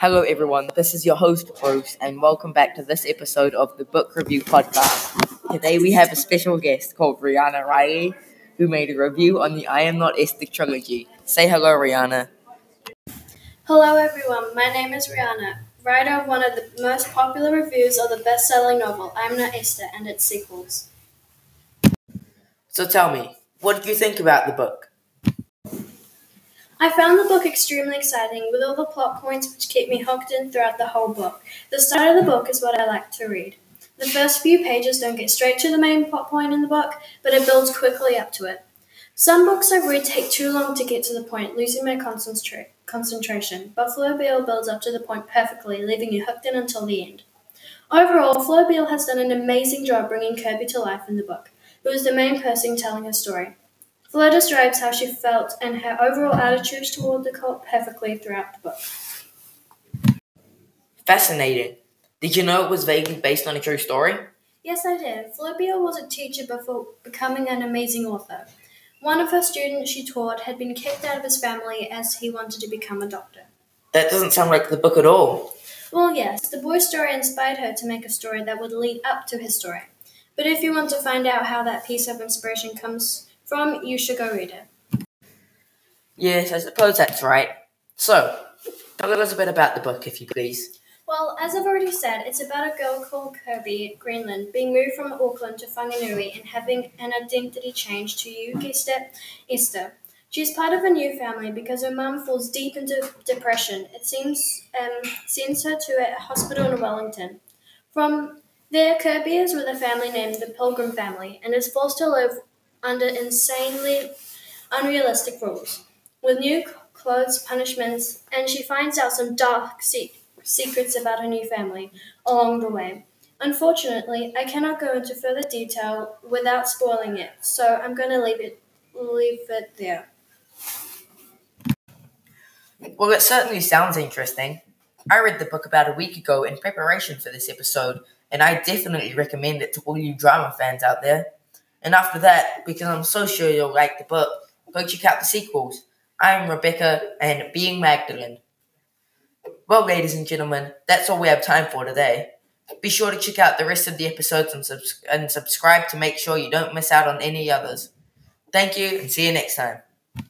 Hello, everyone. This is your host, Bruce, and welcome back to this episode of the Book Review Podcast. Today we have a special guest called Rhiana Riley, who made a review on the I Am Not Esther trilogy. Say hello, Rhiana. Hello, everyone. My name is Rhiana, writer of one of the most popular reviews of the best selling novel, I Am Not Esther, and its sequels. So tell me, what did you think about the book? I found the book extremely exciting, with all the plot points which keep me hooked in throughout the whole book. The start of the book is what I like to read. The first few pages don't get straight to the main plot point in the book, but it builds quickly up to it. Some books I read take too long to get to the point, losing my concentra- concentration, but Beale builds up to the point perfectly, leaving you hooked in until the end. Overall, Fleur Beale has done an amazing job bringing Kirby to life in the book, who is the main person telling her story. Fleur describes how she felt and her overall attitudes toward the cult perfectly throughout the book. Fascinating. Did you know it was vaguely based on a true story? Yes, I did. Beale was a teacher before becoming an amazing author. One of her students she taught had been kicked out of his family as he wanted to become a doctor. That doesn't sound like the book at all. Well, yes, the boy's story inspired her to make a story that would lead up to his story. But if you want to find out how that piece of inspiration comes from, you should go read it. Yes, I suppose that's right. So, tell us a bit about the book, if you please. Well, as I've already said, it's about a girl called Kirby Greenland being moved from Auckland to Whanganui and having an identity change to you guessed it, Esther. She's part of a new family because her mum falls deep into depression. It seems um, sends her to a hospital in Wellington. From there, Kirby is with a family named the Pilgrim family and is forced to live under insanely unrealistic rules. With new clothes, punishments, and she finds out some dark se- secrets about her new family along the way. Unfortunately, I cannot go into further detail without spoiling it, so I'm going to leave it leave it there. Well, it certainly sounds interesting. I read the book about a week ago in preparation for this episode, and I definitely recommend it to all you drama fans out there. And after that, because I'm so sure you'll like the book, go check out the sequels. I'm Rebecca and Being Magdalene. Well, ladies and gentlemen, that's all we have time for today. Be sure to check out the rest of the episodes and, subs- and subscribe to make sure you don't miss out on any others. Thank you and see you next time.